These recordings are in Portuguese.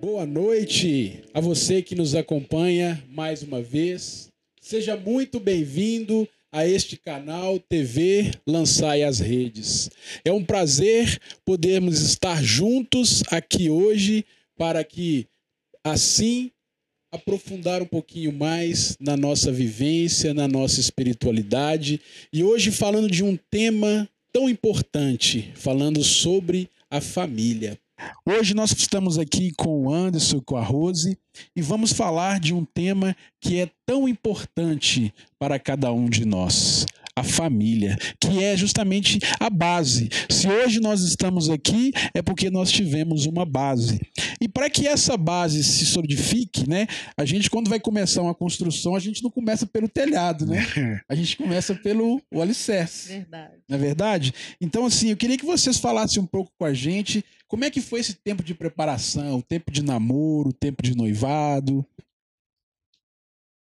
Boa noite a você que nos acompanha mais uma vez. Seja muito bem-vindo a este canal TV Lançai as Redes. É um prazer podermos estar juntos aqui hoje para que assim aprofundar um pouquinho mais na nossa vivência, na nossa espiritualidade e hoje falando de um tema tão importante, falando sobre a família. Hoje nós estamos aqui com o Anderson, com a Rose, e vamos falar de um tema que é tão importante para cada um de nós a família, que é justamente a base. Se hoje nós estamos aqui, é porque nós tivemos uma base. E para que essa base se solidifique, né? A gente, quando vai começar uma construção, a gente não começa pelo telhado, né? A gente começa pelo o alicerce. Verdade. Não é verdade? Então, assim, eu queria que vocês falassem um pouco com a gente como é que foi esse tempo de preparação, o tempo de namoro, o tempo de noivado.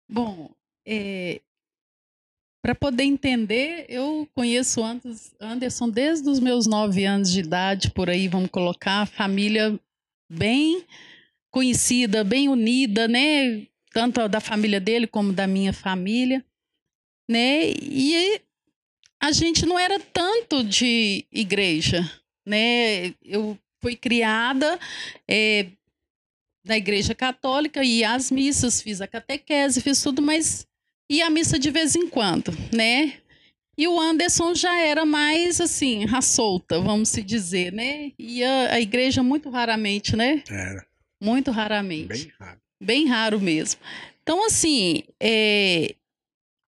Bom, é, para poder entender, eu conheço Anderson desde os meus nove anos de idade, por aí, vamos colocar, família bem conhecida, bem unida, né? Tanto da família dele como da minha família, né? E a gente não era tanto de igreja, né? Eu fui criada é, na igreja católica e as missas, fiz a catequese, fiz tudo, mas e a missa de vez em quando, né? E o Anderson já era mais assim, solta, vamos se dizer, né? Ia a igreja muito raramente, né? Era. Muito raramente. Bem raro. Bem raro mesmo. Então, assim, é,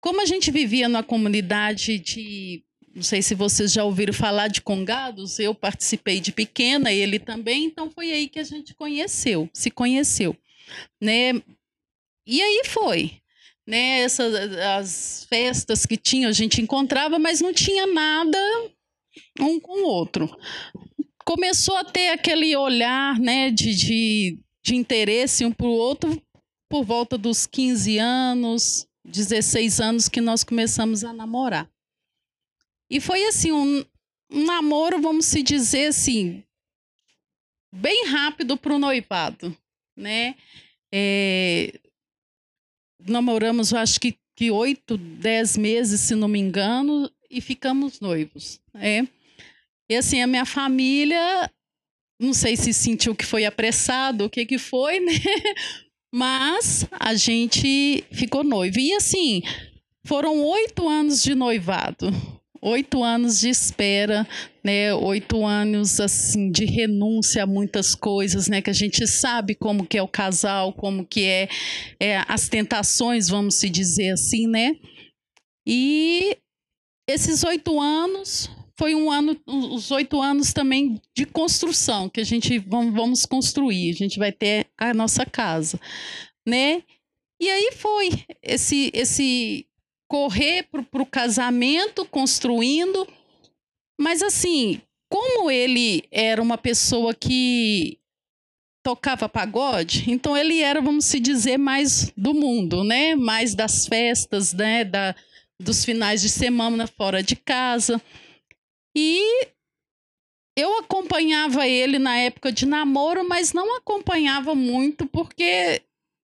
como a gente vivia numa comunidade de. Não sei se vocês já ouviram falar de congados, eu participei de pequena, ele também, então foi aí que a gente conheceu, se conheceu, né? E aí foi né, essas, as festas que tinha, a gente encontrava, mas não tinha nada um com o outro. Começou a ter aquele olhar né, de, de, de interesse um para o outro por volta dos 15 anos, 16 anos que nós começamos a namorar. E foi assim, um, um namoro, vamos se dizer assim, bem rápido para o noivado, né? É, namoramos, acho que, que oito, dez meses, se não me engano, e ficamos noivos. É. E assim, a minha família, não sei se sentiu que foi apressado, o que que foi, né? Mas a gente ficou noivo. E assim, foram oito anos de noivado oito anos de espera, né? Oito anos assim de renúncia a muitas coisas, né? Que a gente sabe como que é o casal, como que é, é as tentações, vamos se dizer assim, né? E esses oito anos foi um ano, os oito anos também de construção que a gente vamos, construir. A gente vai ter a nossa casa, né? E aí foi esse esse correr para o casamento, construindo. Mas assim, como ele era uma pessoa que tocava pagode, então ele era, vamos se dizer, mais do mundo, né? Mais das festas, né? Da, dos finais de semana fora de casa. E eu acompanhava ele na época de namoro, mas não acompanhava muito porque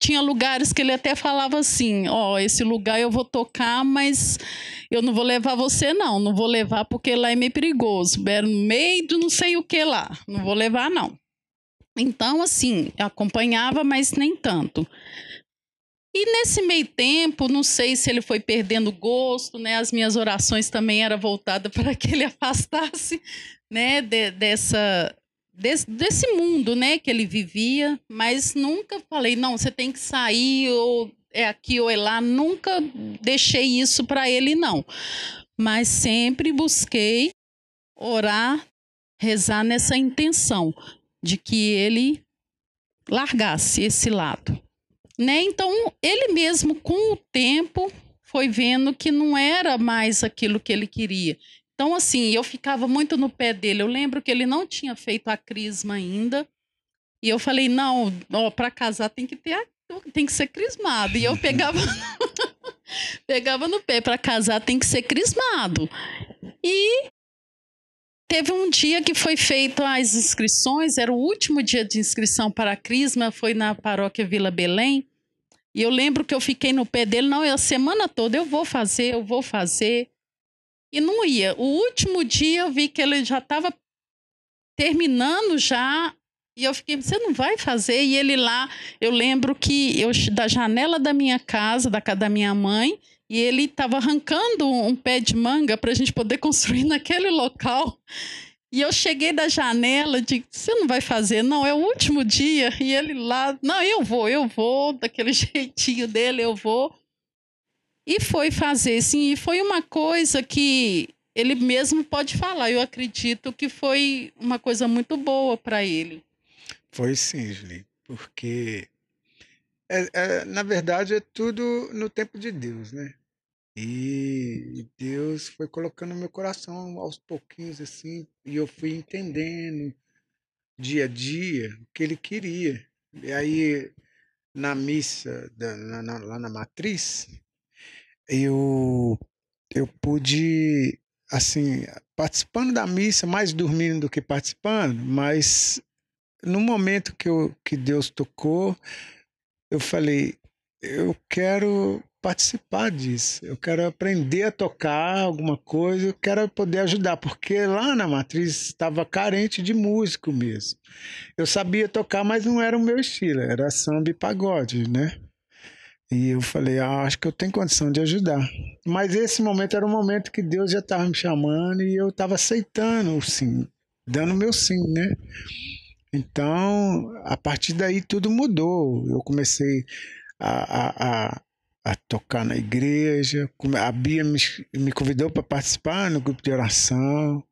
tinha lugares que ele até falava assim: Ó, oh, esse lugar eu vou tocar, mas eu não vou levar você, não. Não vou levar porque lá é meio perigoso. Era no meio do não sei o que lá. Não vou levar, não. Então, assim, acompanhava, mas nem tanto. E nesse meio tempo, não sei se ele foi perdendo gosto, né? As minhas orações também eram voltadas para que ele afastasse, né? De, dessa desse, desse mundo, né, que ele vivia, mas nunca falei, não, você tem que sair ou é aqui ou é lá, nunca deixei isso para ele não. Mas sempre busquei orar, rezar nessa intenção de que ele largasse esse lado. Né? Então, ele mesmo com o tempo foi vendo que não era mais aquilo que ele queria. Então, assim, eu ficava muito no pé dele. Eu lembro que ele não tinha feito a crisma ainda. E eu falei, não, para casar tem que ter a, tem que ser crismado. E eu pegava pegava no pé para casar tem que ser crismado. E teve um dia que foi feito as inscrições, era o último dia de inscrição para a Crisma, foi na paróquia Vila Belém. E eu lembro que eu fiquei no pé dele, não, eu a semana toda eu vou fazer, eu vou fazer. E não ia. O último dia eu vi que ele já estava terminando já e eu fiquei, você não vai fazer? E ele lá, eu lembro que eu da janela da minha casa, da casa da minha mãe, e ele estava arrancando um pé de manga para a gente poder construir naquele local. E eu cheguei da janela, de você não vai fazer, não, é o último dia. E ele lá, não, eu vou, eu vou, daquele jeitinho dele, eu vou. E foi fazer, sim, e foi uma coisa que ele mesmo pode falar. Eu acredito que foi uma coisa muito boa para ele. Foi sim, Julie, porque é, é, na verdade é tudo no tempo de Deus, né? E Deus foi colocando no meu coração aos pouquinhos assim, e eu fui entendendo dia a dia o que ele queria. E aí na missa da, na, na, lá na matriz, eu eu pude assim participando da missa, mais dormindo do que participando, mas no momento que, eu, que Deus tocou, eu falei, eu quero participar disso, eu quero aprender a tocar alguma coisa, eu quero poder ajudar, porque lá na matriz estava carente de músico mesmo. Eu sabia tocar, mas não era o meu estilo, era samba e pagode, né? E eu falei, ah, acho que eu tenho condição de ajudar. Mas esse momento era o momento que Deus já estava me chamando e eu estava aceitando o sim, dando meu sim, né? Então, a partir daí tudo mudou. Eu comecei a, a, a, a tocar na igreja, a Bia me, me convidou para participar no grupo de oração,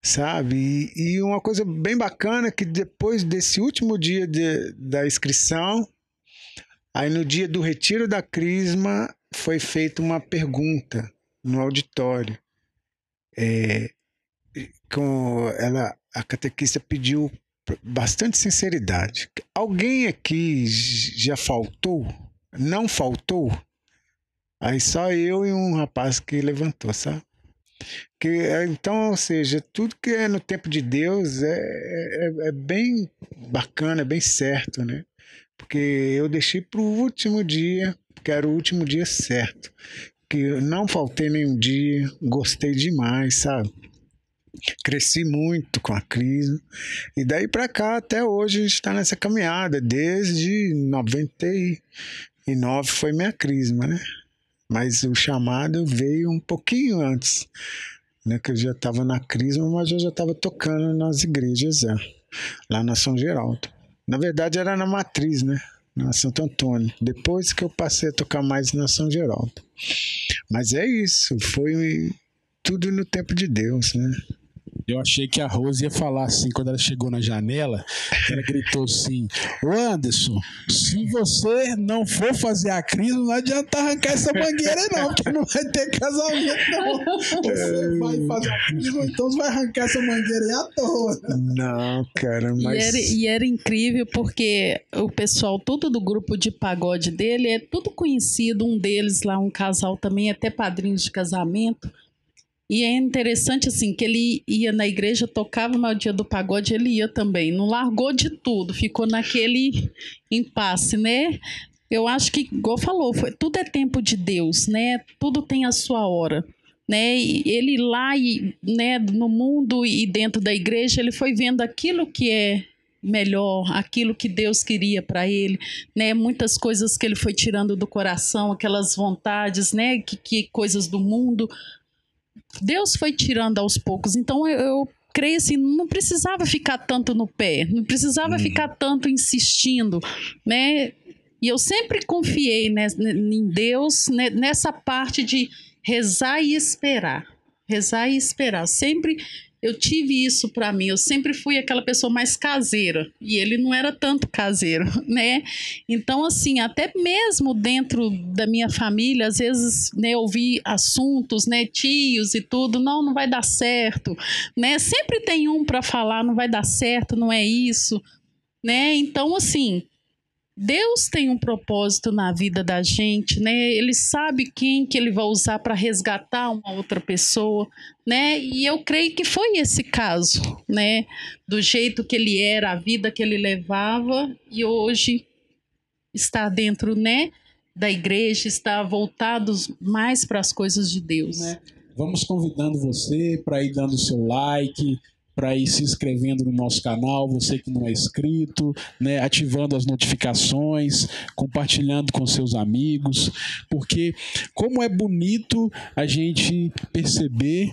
sabe? E, e, uma coisa bem bacana que depois desse último dia de, da inscrição, aí no dia do retiro da Crisma, foi feita uma pergunta no auditório. É, com ela, a catequista pediu bastante sinceridade. Alguém aqui já faltou? Não faltou? Aí só eu e um rapaz que levantou, sabe? Que, é, então, ou seja, tudo que é no tempo de Deus é, é, é bem bacana, é bem certo, né? Porque eu deixei para o último dia, que era o último dia certo. Que não faltei nenhum dia, gostei demais, sabe? Cresci muito com a crise. E daí para cá, até hoje, a gente está nessa caminhada. Desde 99 foi minha crisma, né? Mas o chamado veio um pouquinho antes. Né, que eu já estava na crisma, mas eu já estava tocando nas igrejas é, lá na São Geraldo. Na verdade, era na matriz, né? Na Santo Antônio. Depois que eu passei a tocar mais na São Geraldo. Mas é isso, foi tudo no tempo de Deus, né? Eu achei que a Rose ia falar assim, quando ela chegou na janela, ela gritou assim: Ô Anderson, se você não for fazer a crise, não adianta arrancar essa mangueira, não, porque não vai ter casamento, não. Você vai fazer a crise, então você vai arrancar essa mangueira aí à toa. Não, cara, mas. E era, e era incrível porque o pessoal, todo do grupo de pagode dele, é tudo conhecido, um deles lá, um casal também, até padrinhos de casamento. E é interessante, assim, que ele ia na igreja, tocava no dia do pagode, ele ia também. Não largou de tudo, ficou naquele impasse, né? Eu acho que, igual falou, foi, tudo é tempo de Deus, né? Tudo tem a sua hora. Né? E ele lá e, né, no mundo e dentro da igreja, ele foi vendo aquilo que é melhor, aquilo que Deus queria para ele, né? Muitas coisas que ele foi tirando do coração, aquelas vontades, né? Que, que coisas do mundo, Deus foi tirando aos poucos. Então eu, eu creio assim, não precisava ficar tanto no pé, não precisava uhum. ficar tanto insistindo, né? E eu sempre confiei né, em Deus né, nessa parte de rezar e esperar. Rezar e esperar. Sempre eu tive isso para mim. Eu sempre fui aquela pessoa mais caseira e ele não era tanto caseiro, né? Então, assim, até mesmo dentro da minha família, às vezes, né, ouvi assuntos, né, tios e tudo, não, não vai dar certo, né? Sempre tem um para falar, não vai dar certo, não é isso, né? Então, assim, Deus tem um propósito na vida da gente, né? Ele sabe quem que ele vai usar para resgatar uma outra pessoa, né? E eu creio que foi esse caso, né? Do jeito que ele era, a vida que ele levava e hoje está dentro, né? Da igreja, está voltado mais para as coisas de Deus. Né? Vamos convidando você para ir dando seu like, para ir se inscrevendo no nosso canal, você que não é inscrito, né, ativando as notificações, compartilhando com seus amigos, porque como é bonito a gente perceber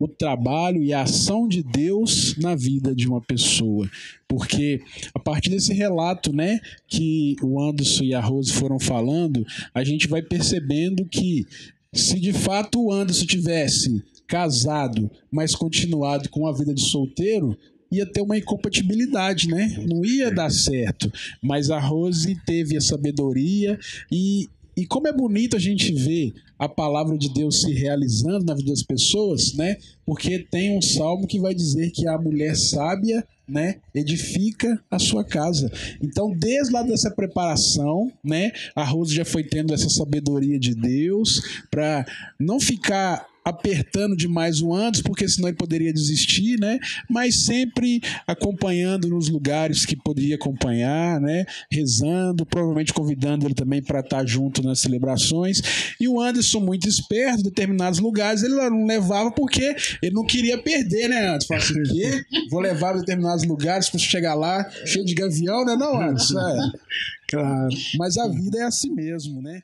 o trabalho e a ação de Deus na vida de uma pessoa. Porque a partir desse relato, né, que o Anderson e a Rose foram falando, a gente vai percebendo que se de fato o Anderson tivesse casado, mas continuado com a vida de solteiro, ia ter uma incompatibilidade, né? Não ia dar certo. Mas a Rose teve a sabedoria e, e como é bonito a gente ver a palavra de Deus se realizando na vida das pessoas, né? Porque tem um salmo que vai dizer que a mulher sábia, né, edifica a sua casa. Então, desde lá dessa preparação, né, a Rose já foi tendo essa sabedoria de Deus para não ficar apertando demais o Anderson, porque senão ele poderia desistir, né? Mas sempre acompanhando nos lugares que poderia acompanhar, né? Rezando, provavelmente convidando ele também para estar tá junto nas celebrações. E o Anderson, muito esperto, em determinados lugares, ele não levava porque ele não queria perder, né, Anderson? Fala assim, quê? Vou levar em determinados lugares para chegar lá cheio de gavião, né, não, Anderson? É. Claro. Mas a vida é assim mesmo, né?